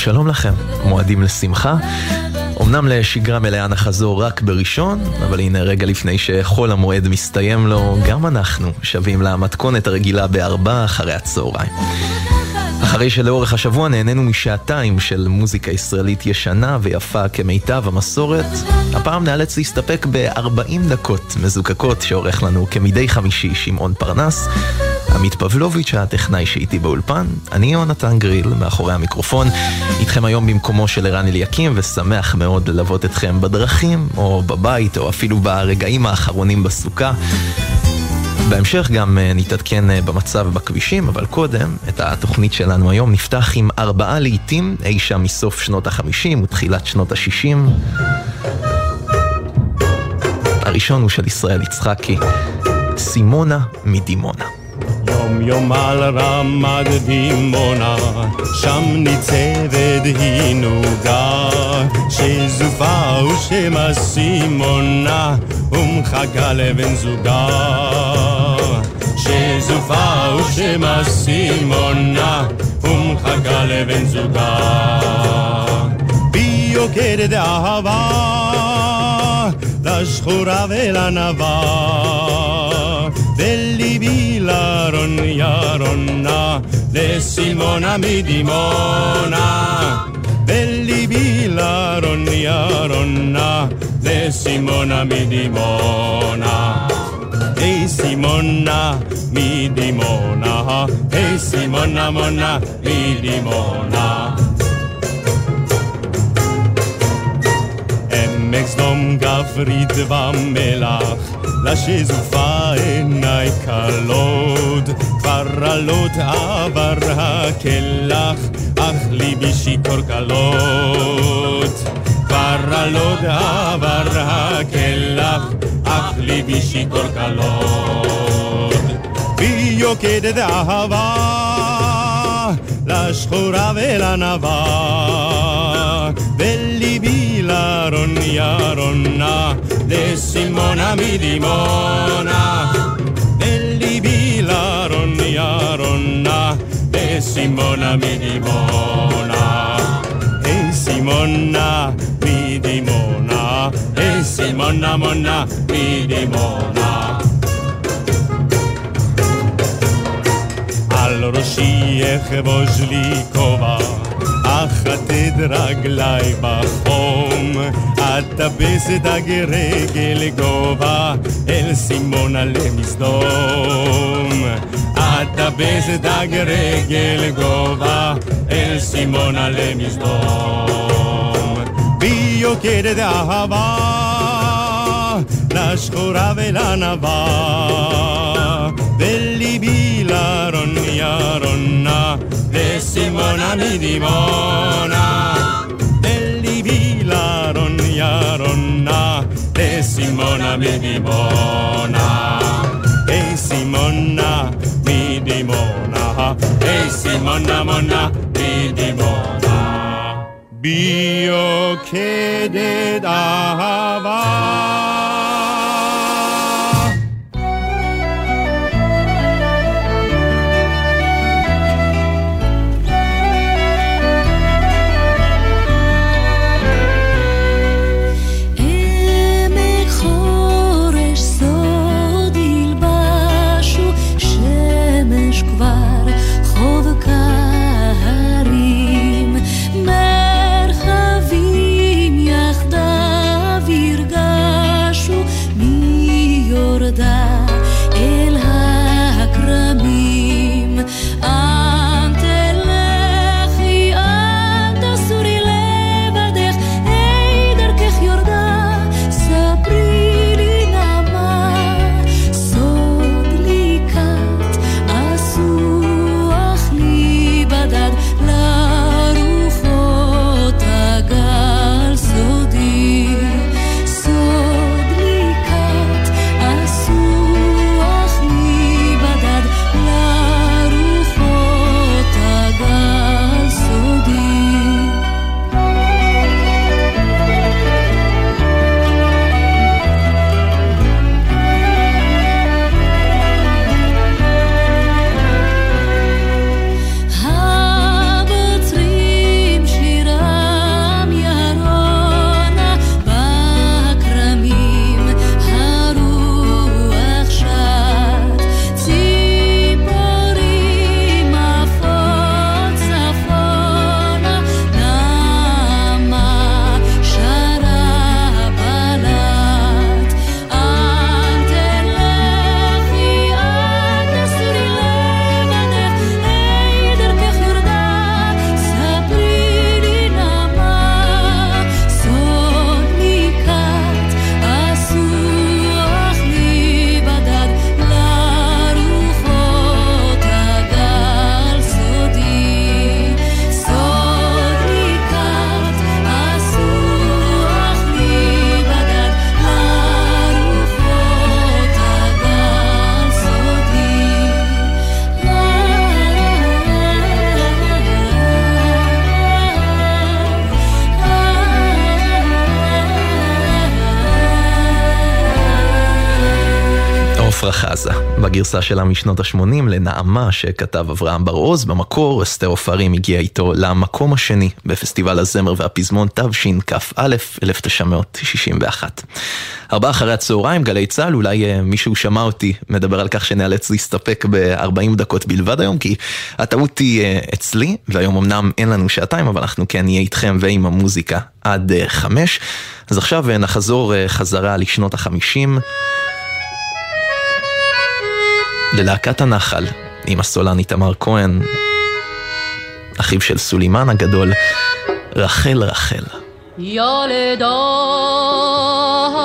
שלום, לכם. מועדים לשמחה. אמנם לשגרה מלאה נחזור רק בראשון, אבל הנה רגע לפני שחול המועד מסתיים לו, גם אנחנו שבים למתכונת הרגילה בארבע אחרי הצהריים. אחרי שלאורך השבוע נהנינו משעתיים של מוזיקה ישראלית ישנה ויפה כמיטב המסורת, הפעם נאלץ להסתפק ב-40 דקות מזוקקות שעורך לנו כמדי חמישי שמעון פרנס. עמית פבלוביץ', הטכנאי שאיתי באולפן, אני יונתן גריל, מאחורי המיקרופון, איתכם היום במקומו של ערן אליקים, ושמח מאוד ללוות אתכם בדרכים, או בבית, או אפילו ברגעים האחרונים בסוכה. בהמשך גם אה, נתעדכן אה, במצב בכבישים, אבל קודם, את התוכנית שלנו היום נפתח עם ארבעה לעיתים אי שם מסוף שנות החמישים ותחילת שנות השישים. הראשון הוא של ישראל יצחקי, סימונה מדימונה. יום יום על רמת דימונה, שם ניצבת היא נוגה, שזופה ושמה סימונה, ומחכה לבן זוגה. שזופה ושמה סימונה, ומחכה לבן זוגה. בי יוקדת אהבה, לשחורה ולנבה. Bellivilar on Jaronna, Lessimona Midimona. Bellivilar on Jaronna, mi dimona. Hei Simona, Midimona, hei Simona, Mona, Midimona. Emmeks me gavrid vam melach, לשזופה עיניי כלות, כבר עלות עבר הקלח, אך ליבי שיכור כלות. כבר עלות עבר הקלח, אך ליבי שיכור כלות. בי יוקדת אהבה, לשחורה ולנבה, בליבי לרוניה רונה. de Simona mi dimona, dell'Ibila ronnia ronna, de Simona mi dimona, e Simona mi dimona, e Simona monna mi dimona. Al Roshiech Vozlikova לי כובע, אחטט רגליי בחום, אטפס את הגרגל גובה, אל סימונה למסדום. אטפס את הגרגל גובה, אל סימונה למסדום. בי יוקדת אהבה, לשחורה ולענווה, l'aronna, ronna, de Simona mi dimona. Dell'ivi l'aronna, ronna, de Simona mi dimona. Ehi Simona mi dimona, ehi Simona mona mi dimona. Bio che de dava. בגרסה שלה משנות ה-80 לנעמה שכתב אברהם בר-עוז, במקור אסתר עופרים הגיע איתו למקום השני בפסטיבל הזמר והפזמון תשכ"א 1961. ארבעה אחרי הצהריים, גלי צה"ל, אולי אה, מישהו שמע אותי מדבר על כך שנאלץ להסתפק ב-40 דקות בלבד היום, כי הטעות היא אה, אצלי, והיום אמנם אין לנו שעתיים, אבל אנחנו כן נהיה איתכם ועם המוזיקה עד אה, חמש. אז עכשיו נחזור חזרה לשנות החמישים. ללהקת הנחל, עם הסולן איתמר כהן, אחיו של סולימן הגדול, רחל רחל. ילדה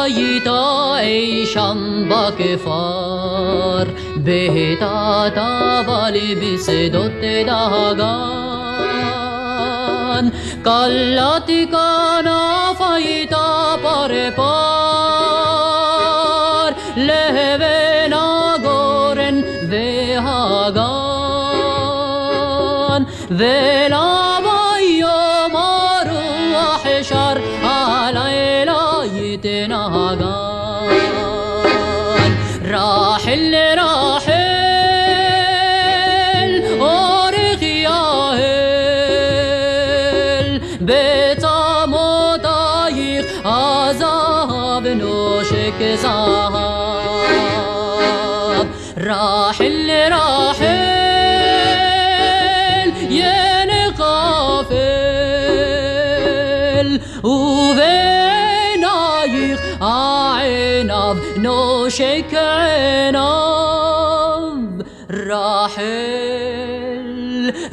הייתה אי שם בכפר, בהיטת אבל בשדות דגן. קלעתי כנף הייתה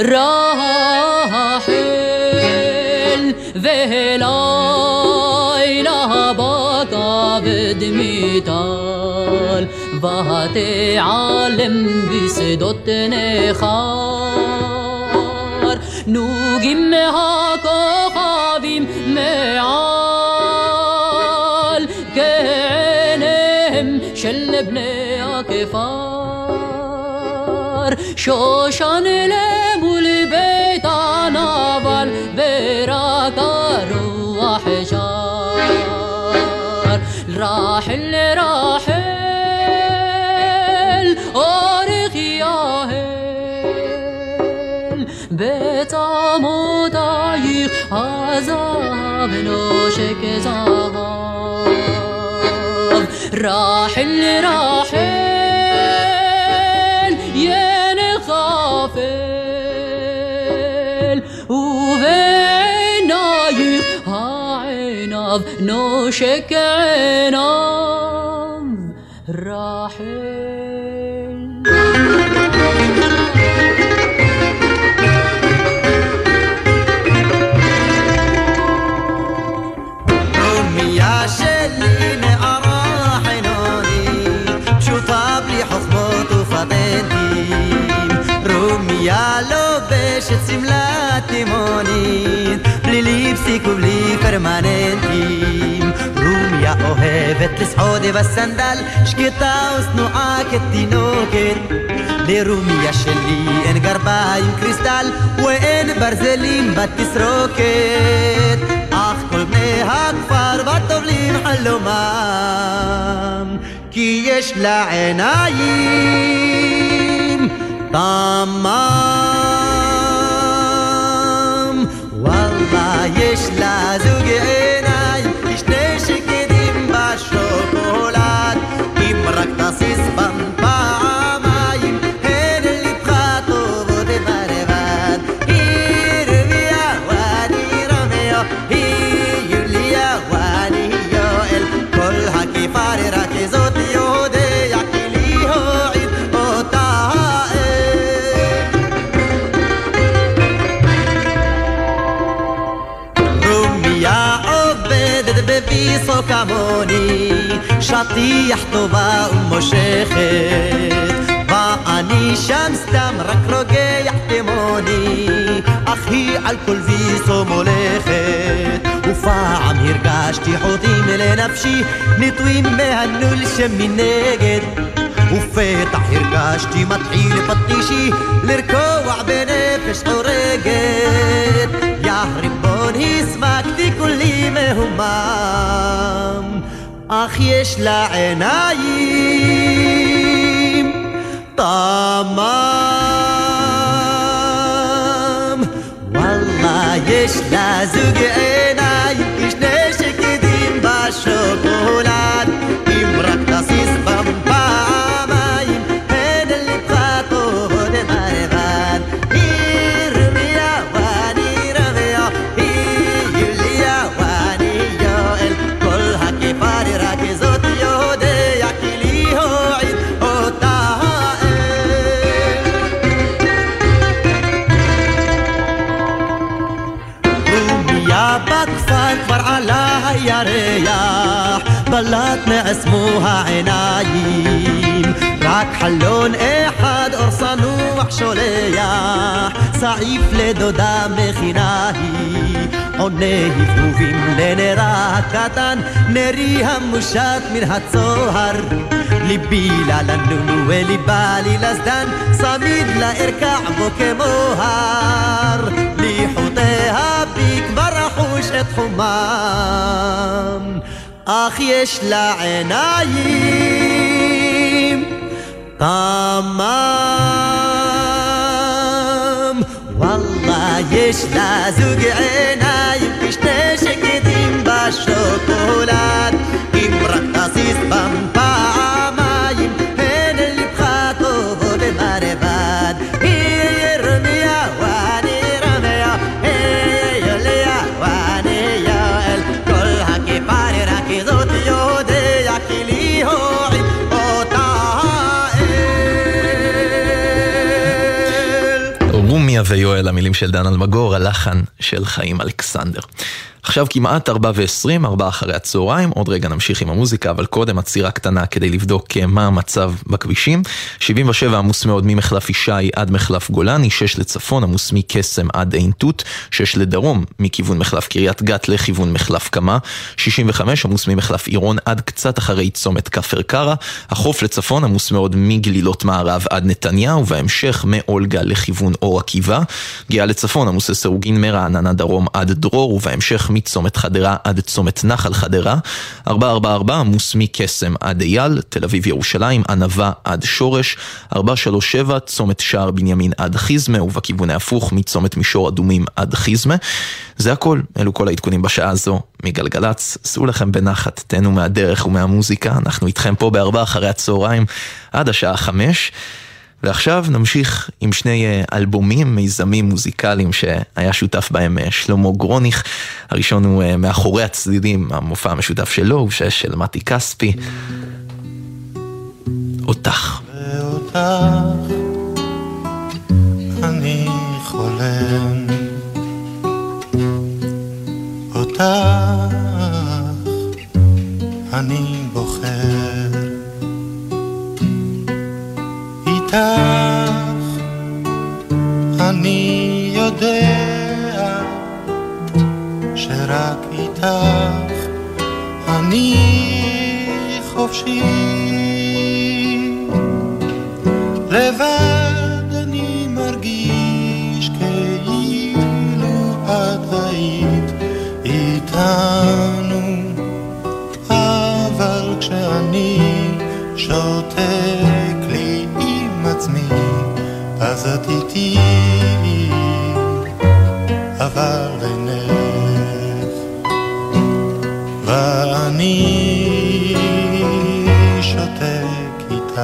راحل راحل ذهلاي لا بقى بدمي تال بهتي عالم بسدوتني نخار نوجم هاكو خابيم معال كعنهم شلبني أكفار شوشان مول بيت نابل براك روح جار. راحل راحل أرخ ياهل بيت مدايق عذاب نوشك زهر راحل راحل. الأرض نوشك عناض راحل. أمي يا نوني وفطنتي דומיה לובשת שמלה תימונית, בלי ליפסיק ובלי פרמננטים. רומיה אוהבת לסעוד בסנדל, שקטה ושנואה כתינוקת. לרומיה שלי אין גרביים קריסטל, ואין ברזלים בתסרוקת. אך כל בני הכפר וטובלים חלומם, כי יש לה עיניים. Tama שטיח טובה ומושכת. ואני שם סתם רק רוגע כמוני, אך היא על כל ויסו מולכת. ופעם הרגשתי חוטים לנפשי, נטועים מהנול שמנגד. ופתח הרגשתי מתחיל פטישי לרקוע בנפש חורגת יא ריבון הסמקתי כולי מהומם אך יש לה עיניים טעמם. וואלה, יש לה זוג עיניים נעצמו העיניים, רק חלון אחד אור צנוח שולח, סעיף לדודה מכינה היא, עונה הבהובים לנרה הקטן, נרי המושט מן הצוהר. ליבי לה לנונו וליבה לי לזדן, צמיד לה ארקע בו כמו הר. לי חוטיה בי כבר אחוש את חומם, אך יש לה עיניים טעמם. וואלה, יש לה זוג עיניים כשני שקדים בשוקולד, אם רק תזיז בם ויואל, המילים של דן אלמגור, הלחן של חיים אלכסנדר. עכשיו כמעט ארבע ועשרים, ארבע אחרי הצהריים, עוד רגע נמשיך עם המוזיקה, אבל קודם עצירה קטנה כדי לבדוק אה, מה המצב בכבישים. 77 עמוס מאוד ממחלף ישי עד מחלף גולני, 6 לצפון עמוס מקסם עד עין תות, 6 לדרום מכיוון מחלף קריית גת לכיוון מחלף קמה, 65 עמוס ממחלף עירון עד קצת אחרי צומת כפר קרא, החוף לצפון עמוס מאוד מגלילות מערב עד נתניה, ובהמשך מאולגה לכיוון אור עקיבא, גאה לצפון עמוס לסירוגין מרעננה דרום עד דרור, ובהמשך מצומת חדרה עד צומת נחל חדרה, 444 עמוס מקסם עד אייל, תל אביב ירושלים, ענבה עד שורש, 437 צומת שער בנימין עד חיזמה, ובכיוון ההפוך מצומת מישור אדומים עד חיזמה. זה הכל, אלו כל העדכונים בשעה הזו מגלגלצ. סעו לכם בנחת, תהנו מהדרך ומהמוזיקה, אנחנו איתכם פה בארבע אחרי הצהריים עד השעה חמש. ועכשיו נמשיך עם שני אה, אלבומים, מיזמים מוזיקליים שהיה שותף בהם אה, שלמה גרוניך. הראשון הוא אה, מאחורי הצדדים, המופע המשותף שלו, של מתי כספי. אותך. ואותך אני חולם, אותך אני איתך אני יודע שרק איתך אני חופשי. לבד אני מרגיש כאילו את היית איתנו, אבל כשאני שותק אינך, ואני שותק איתך.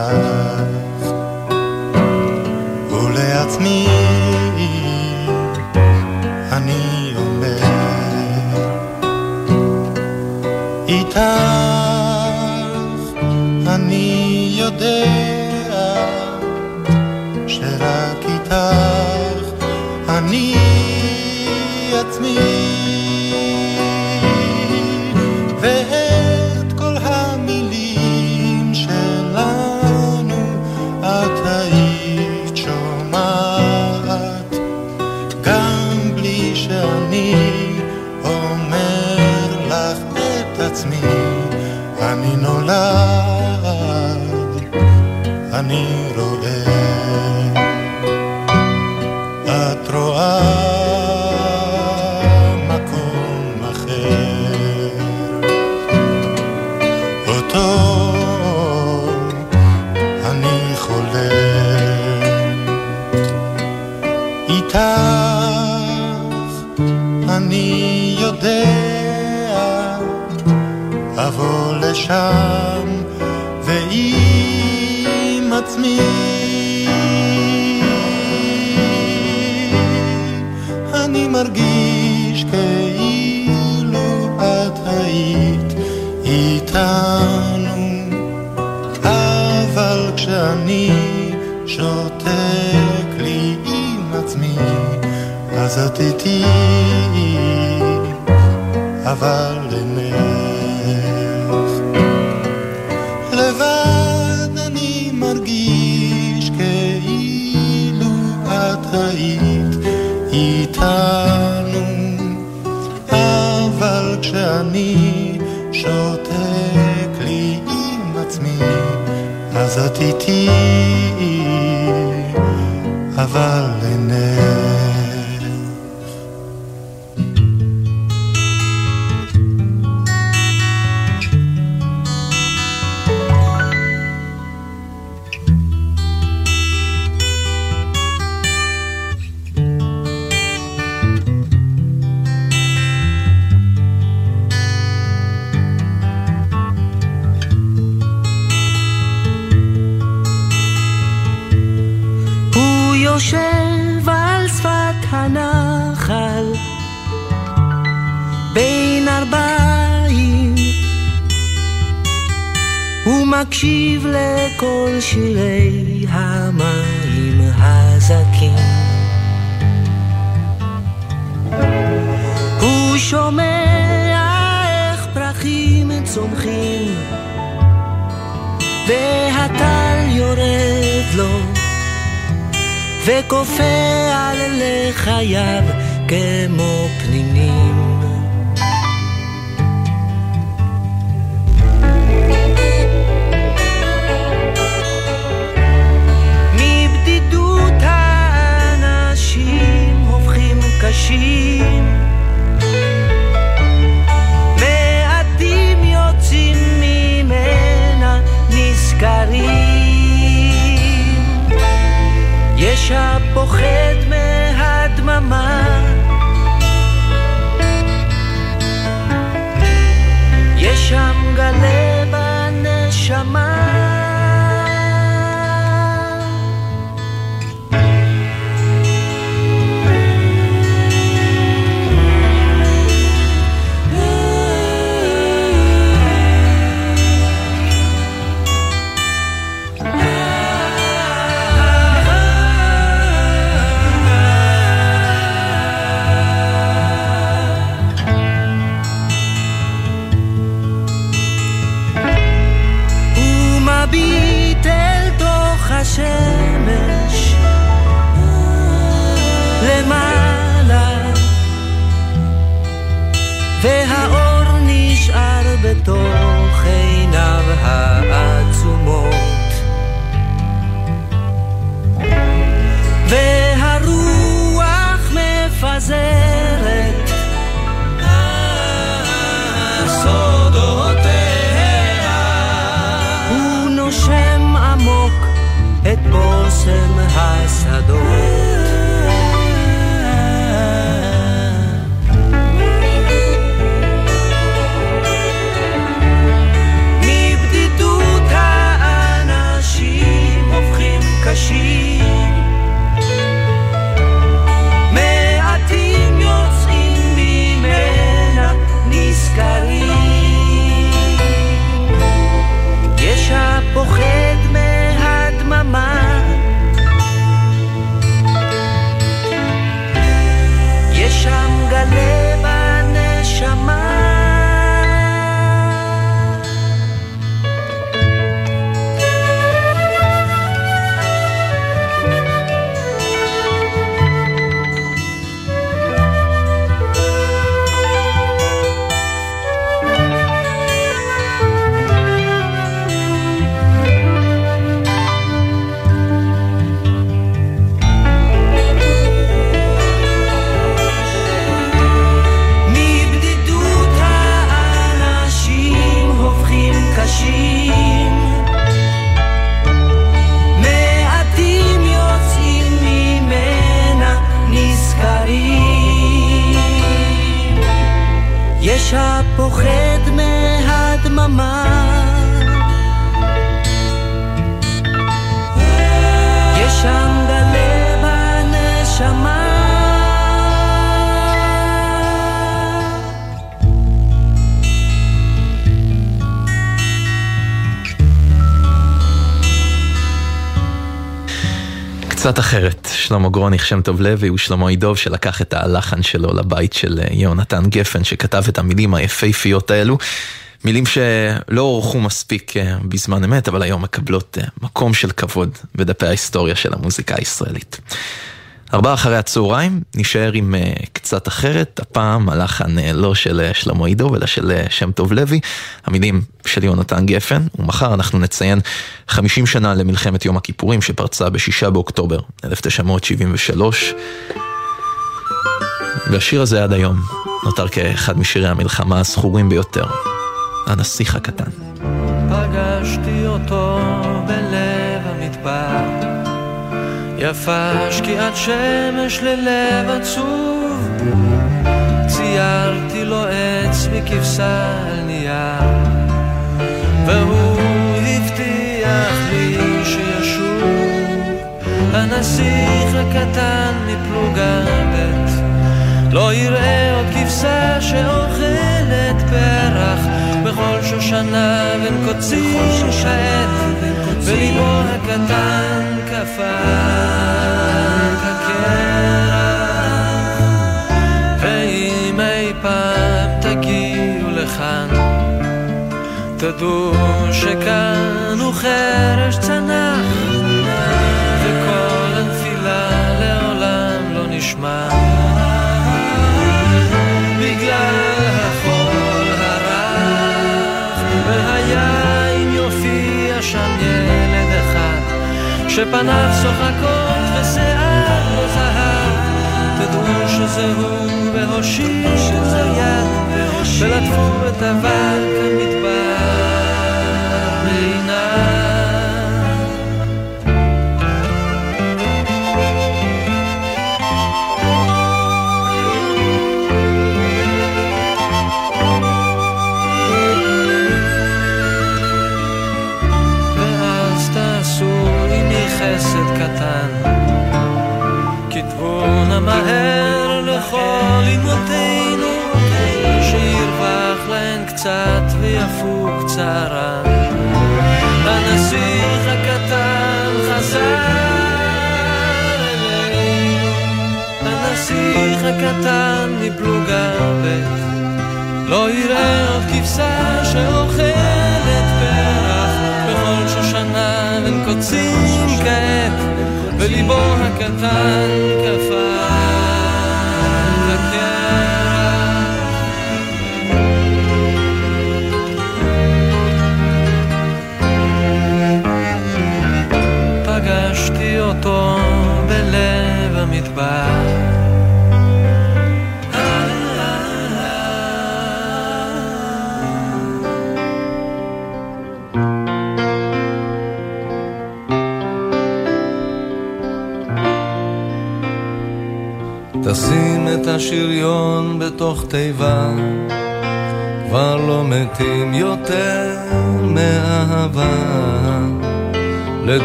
ולעצמי אני אומר איתך לשם, ועם עצמי אני מרגיש כאילו את היית איתנו, אבל כשאני שותק לי עם עצמי, אז את איתי, אבל אינך. איתנו, אבל כשאני שותק לי עם עצמי, אז את איתי, אבל אינך. שירי המים הזכים הוא שומע איך פרחים צומחים והטל יורד לו וכופה על לחייו כמו פנינים. קצת אחרת, שלמה גרוניך, שם טוב לוי ושלמה עידוב שלקח את הלחן שלו לבית של אה, יהונתן גפן שכתב את המילים היפהפיות האלו. מילים שלא הוערכו מספיק אה, בזמן אמת, אבל היום מקבלות אה, מקום של כבוד בדפי ההיסטוריה של המוזיקה הישראלית. ארבעה אחרי הצהריים, נשאר עם uh, קצת אחרת, הפעם הלחן uh, לא של uh, שלמה עידו, אלא של uh, שם טוב לוי, המילים של יונתן גפן, ומחר אנחנו נציין 50 שנה למלחמת יום הכיפורים שפרצה ב-6 באוקטובר 1973. והשיר הזה עד היום נותר כאחד משירי המלחמה הזכורים ביותר, הנסיך הקטן. פגשתי אותו בלב המדבר יפה שקיעת שמש ללב עצוב. ציירתי לו עץ מכבשה על נייר. והוא הבטיח לי שישוב. הנסיך הקטן מפלוגה ב' לא יראה עוד כבשה שאוכלת פרח. בכל שושנה בין קוצים שעט וליבו הקטן קפא כקרח. ואם אי פעם תגיעו לכאן תדעו שכאן הוא חרש צנח וכל הנפילה לעולם לא נשמע שפניו צוחקות ושיער לא זהב תדעו שזה הוא והושיעו יד ולטפו את אבק המדבר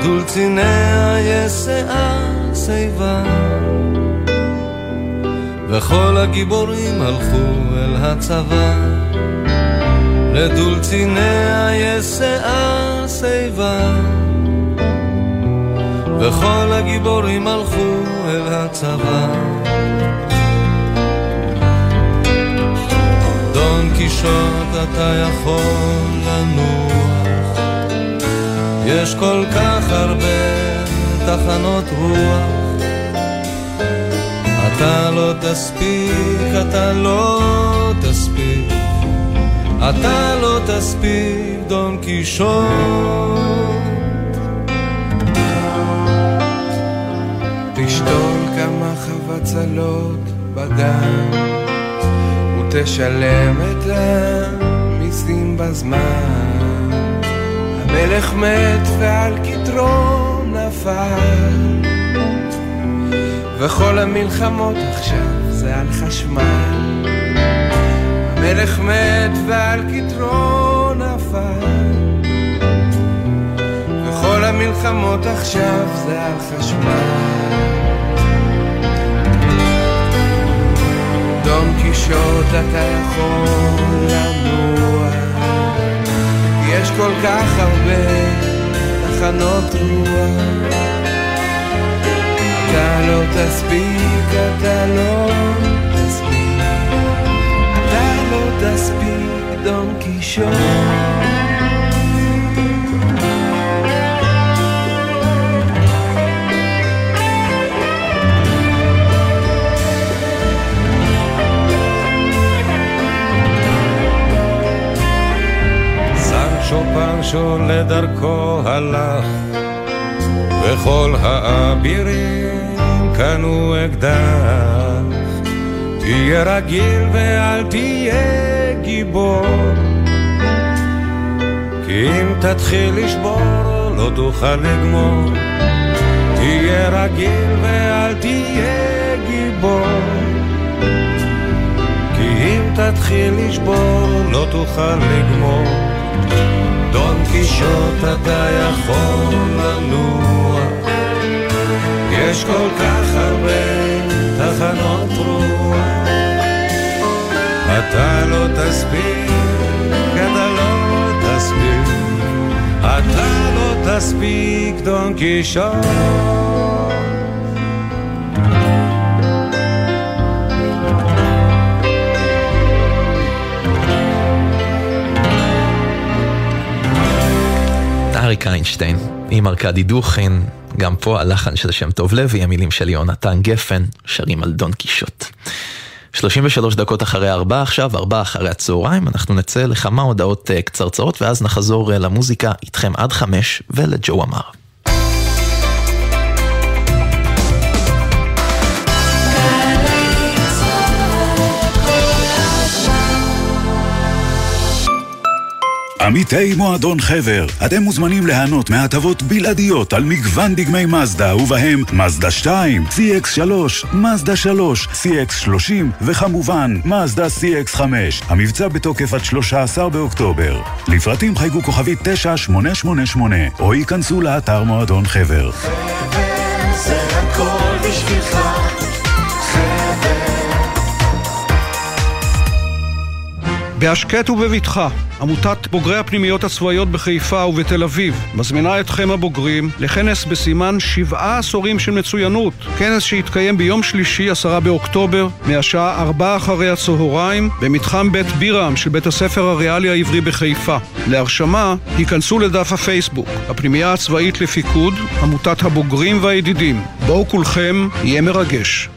לדולציניה יש שיער שיבה, וכל הגיבורים הלכו אל הצבא. לדולציניה שיער שיבה, וכל הגיבורים הלכו אל הצבא. דון קישוט אתה יכול לנוח, יש כל כך הרבה תחנות רוח. אתה לא תספיק, אתה לא תספיק, אתה לא תספיק, דון קישוט. תשתול כמה חבצלות בגן ותשלם את המיסים בזמן המלך מת ועל כתרו נפל. וכל המלחמות עכשיו זה על חשמל. המלך מת ועל כתרו נפל. וכל המלחמות עכשיו זה על חשמל. דון קישוט אתה יכול לנוע יש כל כך הרבה תחנות רוח אתה לא תספיק, אתה לא תספיק, אתה לא תספיק, דון קישון. פנצ'ו לדרכו הלך, וכל האבירים קנו אקדח. תהיה רגיל ואל תהיה גיבור, כי אם תתחיל לשבור לא תוכל לגמור. תהיה רגיל ואל תהיה גיבור, כי אם תתחיל לשבור לא תוכל לגמור. דון קישוט אתה יכול לנוע. יש כל כך הרבה תחנות רוח. אתה לא תספיק, אתה לא תספיק אתה לא תספיק דון קישוט אריק איינשטיין עם ארכדי דוכין, גם פה הלחן של שם טוב לוי, המילים של יונתן גפן, שרים על דון קישוט. 33 דקות אחרי ארבע עכשיו, ארבע אחרי הצהריים, אנחנו נצא לכמה הודעות אה, קצרצרות ואז נחזור אה, למוזיקה איתכם עד חמש ולג'ו אמר. עמיתי מועדון חבר, אתם מוזמנים ליהנות מהטבות בלעדיות על מגוון דגמי מזדה, ובהם מזדה 2, CX3, מזדה 3, CX30 וכמובן מזדה CX5. המבצע בתוקף עד 13 באוקטובר. לפרטים חייגו כוכבית 9888 או ייכנסו לאתר מועדון חבר. חבר בהשקט ובבטחה, עמותת בוגרי הפנימיות הצבאיות בחיפה ובתל אביב מזמינה אתכם הבוגרים לכנס בסימן שבעה עשורים של מצוינות. כנס שיתקיים ביום שלישי, עשרה באוקטובר, מהשעה ארבע אחרי הצהריים, במתחם בית בירם של בית הספר הריאלי העברי בחיפה. להרשמה, היכנסו לדף הפייסבוק, הפנימייה הצבאית לפיקוד, עמותת הבוגרים והידידים. בואו כולכם, יהיה מרגש.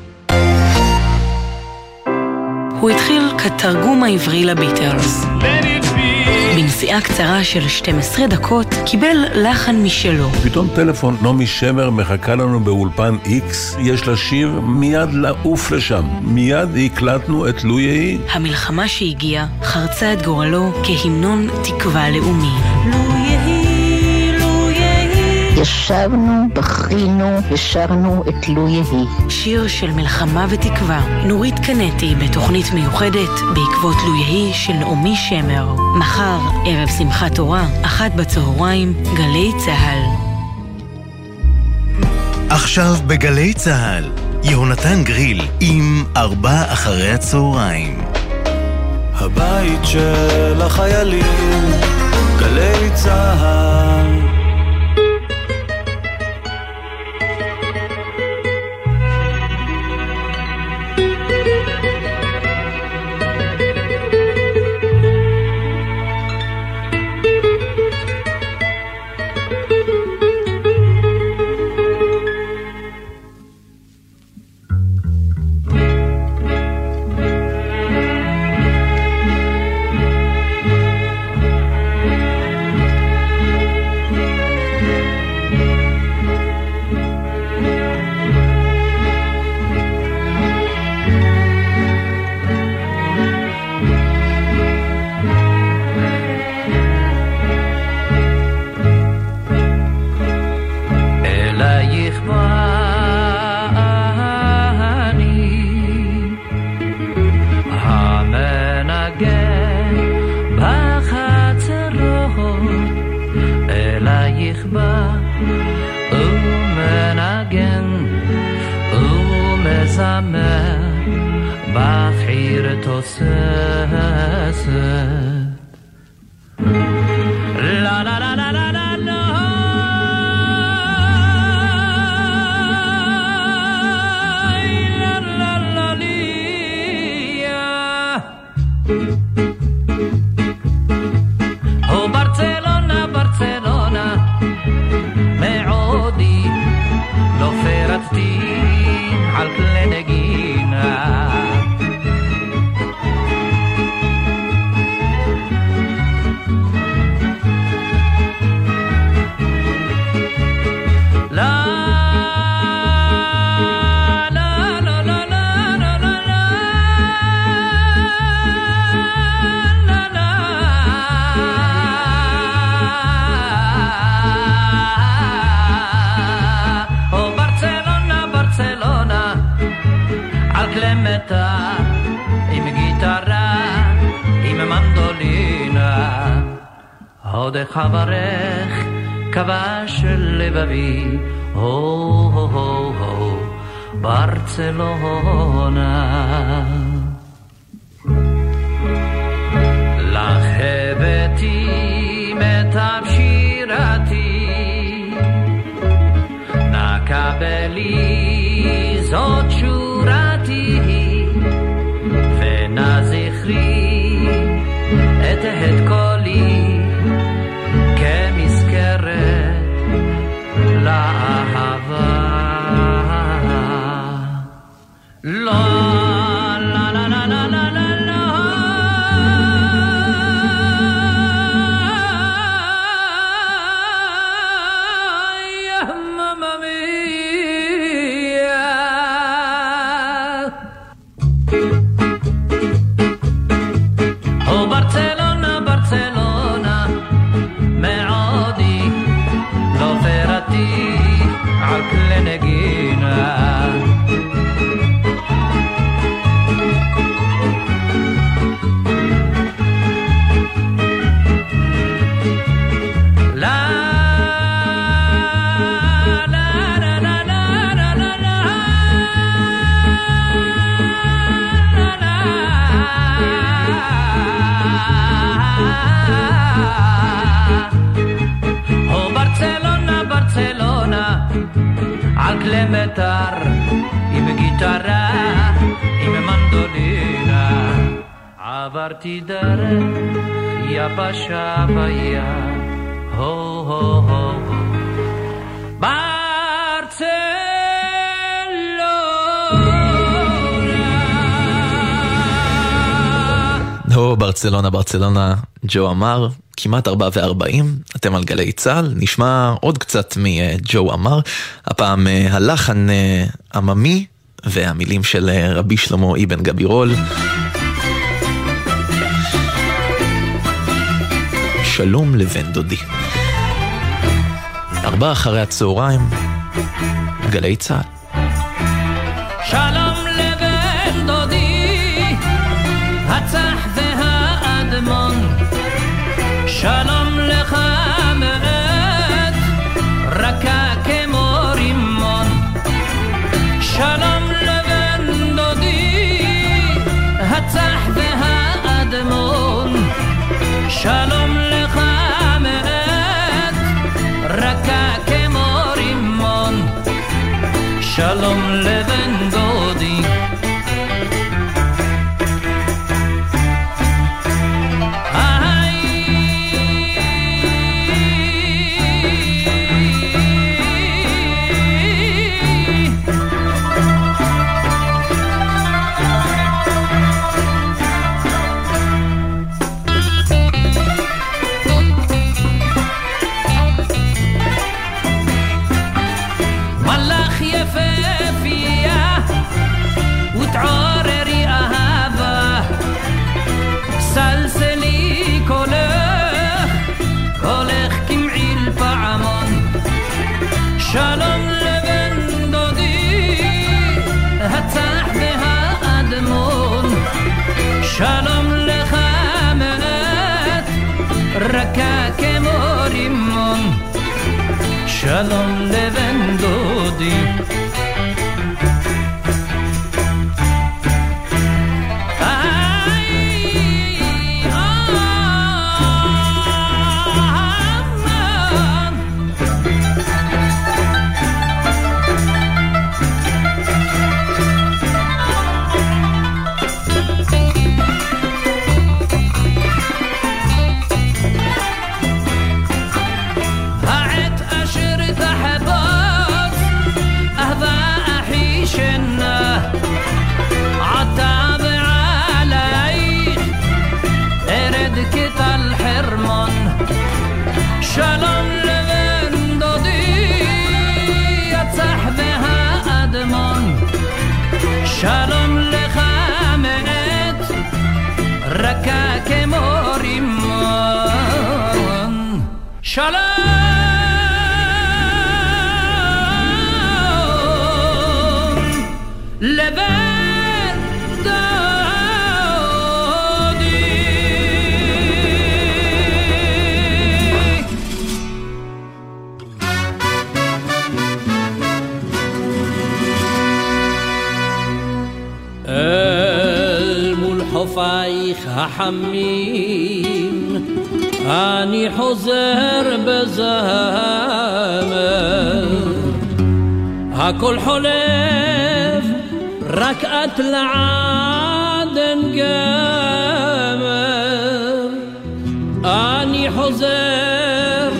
הוא התחיל כתרגום העברי לביטלס. בנסיעה קצרה של 12 דקות קיבל לחן משלו. פתאום טלפון, נעמי שמר מחכה לנו באולפן איקס, יש לה שיר, מיד לעוף לשם. מיד הקלטנו את לו יהי. המלחמה שהגיעה חרצה את גורלו כהמנון תקווה לאומי. לו ישבנו, בכינו, ושרנו את לו יהי. שיר של מלחמה ותקווה. נורית קנטי בתוכנית מיוחדת בעקבות לו יהי של נעמי שמר. מחר, ערב שמחת תורה, אחת בצהריים, גלי צה"ל. עכשיו בגלי צה"ל, יהונתן גריל עם ארבע אחרי הצהריים. הבית של החיילים, גלי צה"ל עודך אברך, כבש לבבי, הו הו ברצלונה. לך הבאתי מיטב שירתי, נא קבלי זאת שורתי, ונא זכרי את קולי love. מיתר, עם גיטרה, עם מנדולינה. עברתי דרך יבשה ויה, הו הו הו הו. הו, ברצלונה, ברצלונה, ג'ו אמר, כמעט 4 ו-40, אתם על גלי צה"ל, נשמע עוד קצת מג'ו אמר, הפעם אה, הלחן אה, עממי והמילים של אה, רבי שלמה אבן גבירול. שלום לבן דודי. ארבע אחרי הצהריים, גלי צה"ל. שלום שלום שלום לבן כפייך החמים, אני חוזר בזמר. הכל חולף, רק את לעדן גמר. אני חוזר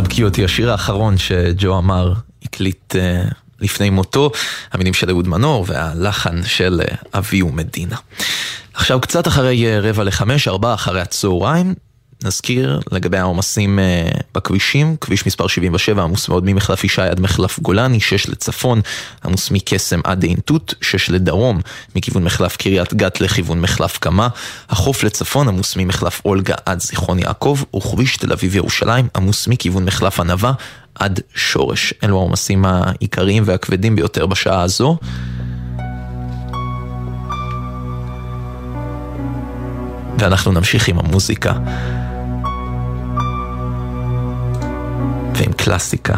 חבקי אותי, השיר האחרון שג'ו אמר, הקליט אה, לפני מותו, המילים של אהוד מנור והלחן של אה, אבי ומדינה. עכשיו קצת אחרי אה, רבע לחמש, ארבע אחרי הצהריים, נזכיר לגבי העומסים אה, בכבישים, כביש מספר 77 עמוס מאוד ממחלף ישי עד מחלף גולני, 6 לצפון, עמוס מקסם עד עין תות, 6 לדרום, מכיוון מחלף קריית גת לכיוון מחלף קמה, החוף לצפון עמוס ממחלף אולגה עד זיכרון יעקב, וכביש תל אביב ירושלים עמוס מכיוון מחלף ענבה עד שורש. אלו העומסים העיקריים והכבדים ביותר בשעה הזו. ואנחנו נמשיך עם המוזיקה. ועם קלאסיקה.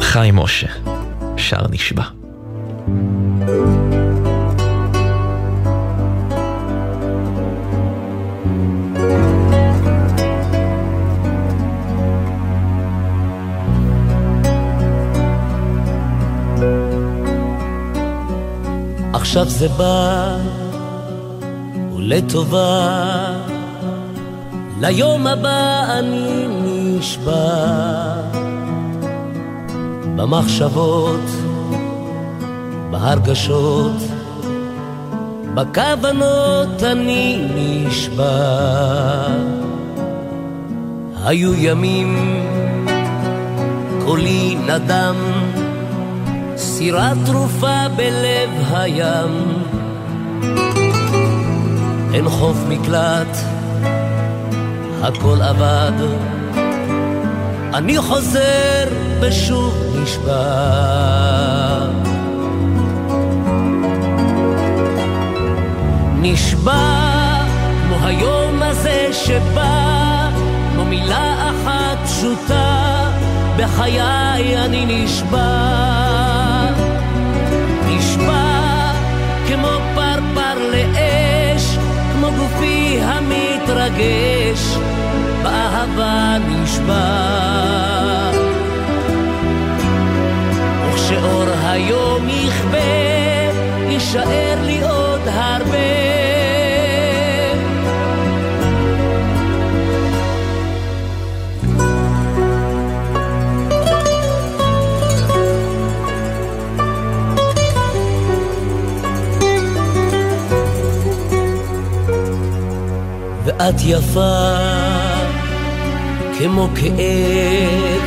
חיים משה, שר נשבע. עכשיו זה בא, ולטובה ליום הבא אני נשבע במחשבות, בהרגשות, בכוונות אני נשבע. היו ימים, קולי נדם, סירת תרופה בלב הים. אין חוף מקלט, הכל אבד. אני חוזר ושוב נשבע. נשבע כמו היום הזה שבא, כמו מילה אחת פשוטה, בחיי אני נשבע. מתרגש, באהבה נשבע. וכשאור היום יכבה, יישאר לי אור את יפה כמו כאב,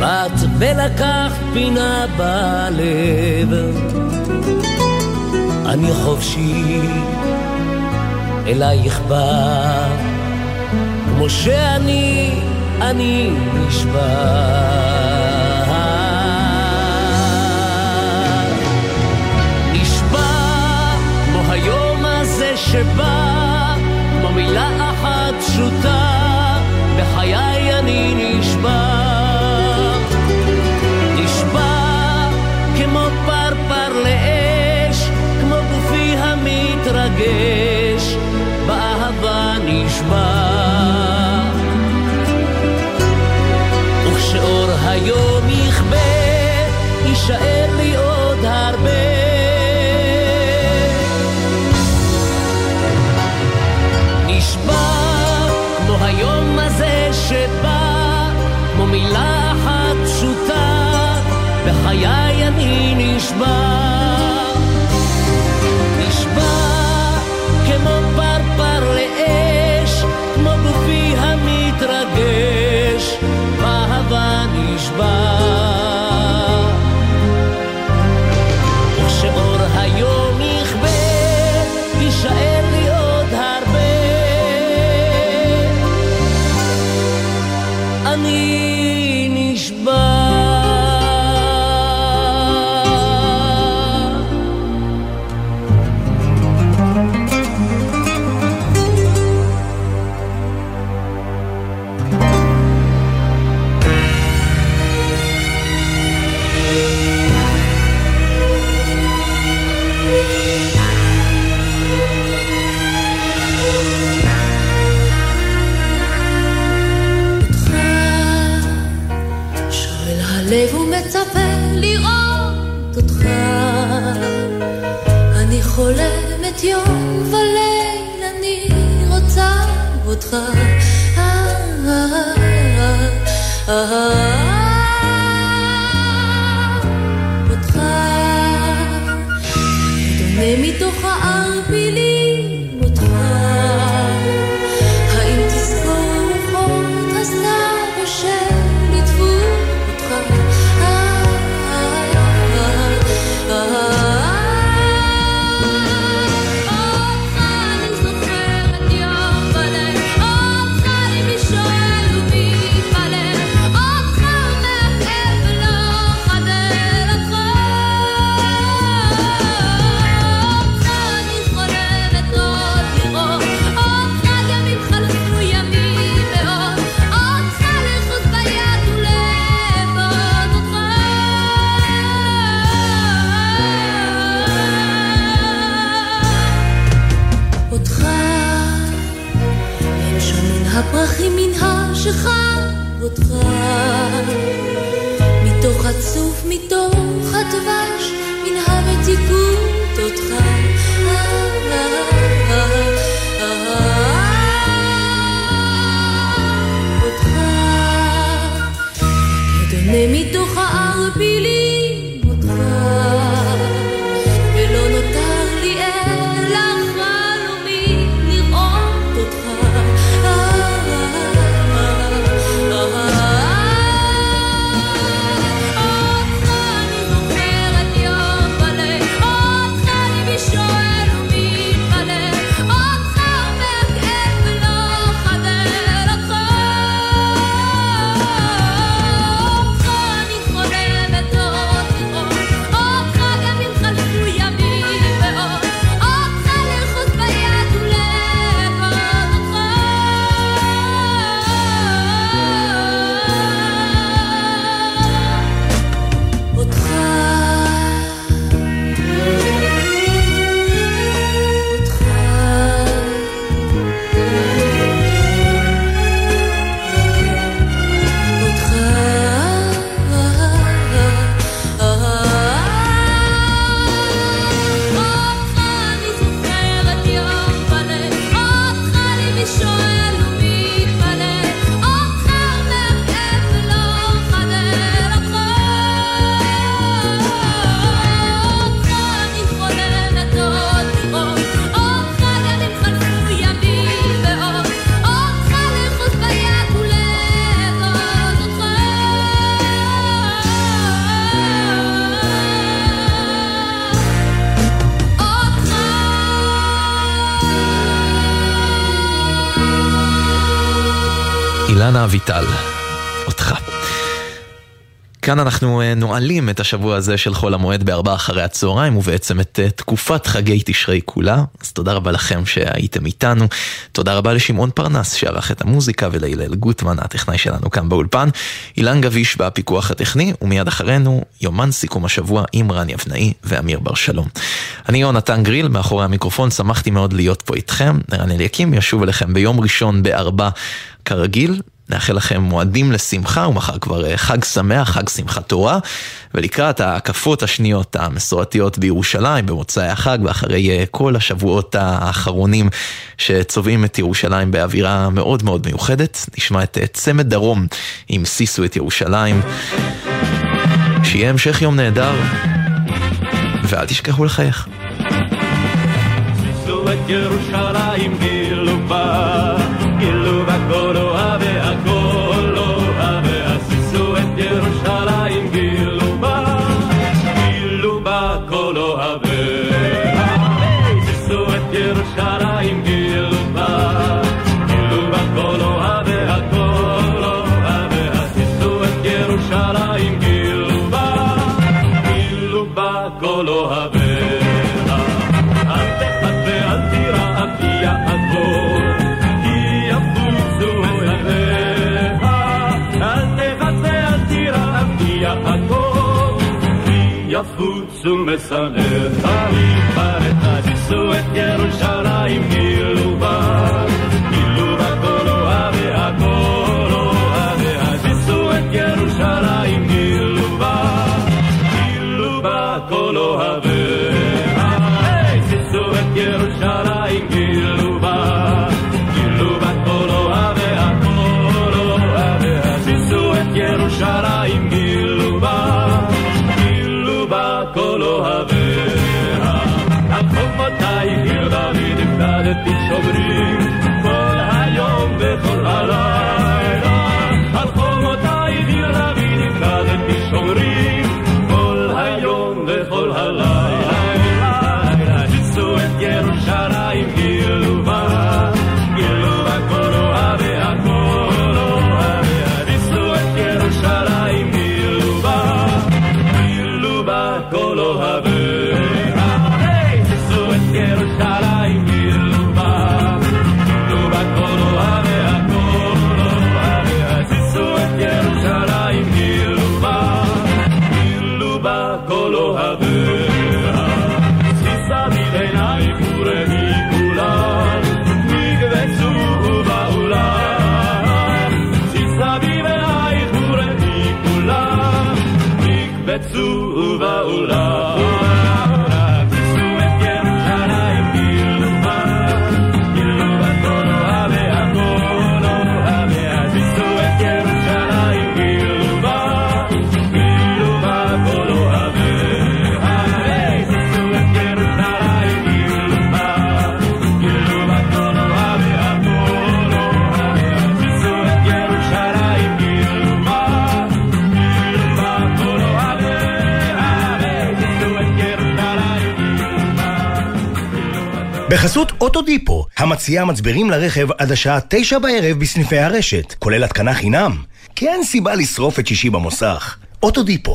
באת ולקח פינה בלב. אני חופשי, אלייך בא, כמו שאני, אני נשבע. נשבע, כמו היום הזה שבא ajuda. 和。כאן אנחנו אה, נועלים את השבוע הזה של חול המועד בארבעה אחרי הצהריים ובעצם את אה, תקופת חגי תשרי כולה. אז תודה רבה לכם שהייתם איתנו. תודה רבה לשמעון פרנס שערך את המוזיקה ולהילל גוטמן הטכנאי שלנו כאן באולפן. אילן גביש בפיקוח הטכני ומיד אחרינו יומן סיכום השבוע עם רן יבנאי ואמיר בר שלום. אני יונתן גריל מאחורי המיקרופון שמחתי מאוד להיות פה איתכם. ערן אליקים ישוב אליכם ביום ראשון בארבע כרגיל. נאחל לכם מועדים לשמחה, ומחר כבר אה, חג שמח, חג שמחת תורה, ולקראת ההקפות השניות המסורתיות בירושלים במוצאי החג, ואחרי אה, כל השבועות האחרונים שצובעים את ירושלים באווירה מאוד מאוד מיוחדת, נשמע את אה, צמד דרום עם סיסו את ירושלים. שיהיה המשך יום נהדר, ואל תשכחו לחייך. ירושלים גילו בה, יפוצו משנאיך. מבערך תישאו את ירושלים בחסות אוטודיפו, המציעה מצברים לרכב עד השעה תשע בערב בסניפי הרשת, כולל התקנה חינם. כי אין סיבה לשרוף את שישי במוסך. אוטודיפו.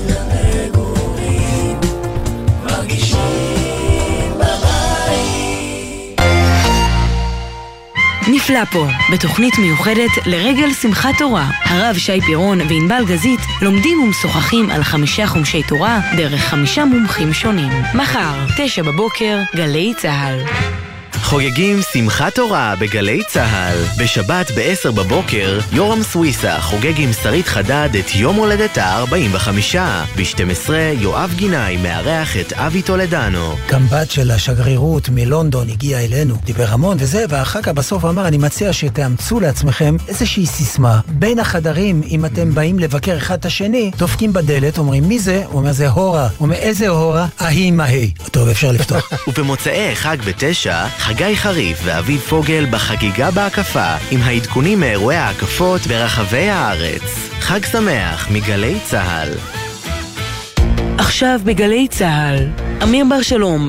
נפלא פה, בתוכנית מיוחדת לרגל שמחת תורה. הרב שי פירון וענבל גזית לומדים ומשוחחים על חמישה חומשי תורה דרך חמישה מומחים שונים. מחר, תשע בבוקר, גלי צה"ל. חוגגים שמחת תורה בגלי צה"ל. בשבת ב-10 בבוקר, יורם סוויסה חוגג עם שרית חדד את יום הולדתה ה-45. ב-12, יואב גינאי מארח את אבי טולדנו. גם בת של השגרירות מלונדון הגיעה אלינו, דיבר המון וזה, ואחר כך בסוף אמר, אני מציע שתאמצו לעצמכם איזושהי סיסמה. בין החדרים, אם אתם באים לבקר אחד את השני, דופקים בדלת, אומרים, מי זה? הוא אומר, זה הורה. הוא אומר, איזה הורה? ההיא מהי. טוב, אפשר לפתוח. ובמוצאי חג בתשע, חגי חריף ואביב פוגל בחגיגה בהקפה, עם העדכונים מאירועי ההקפות ברחבי הארץ. חג שמח מגלי צה"ל. עכשיו בגלי צה"ל, אמיר בר שלום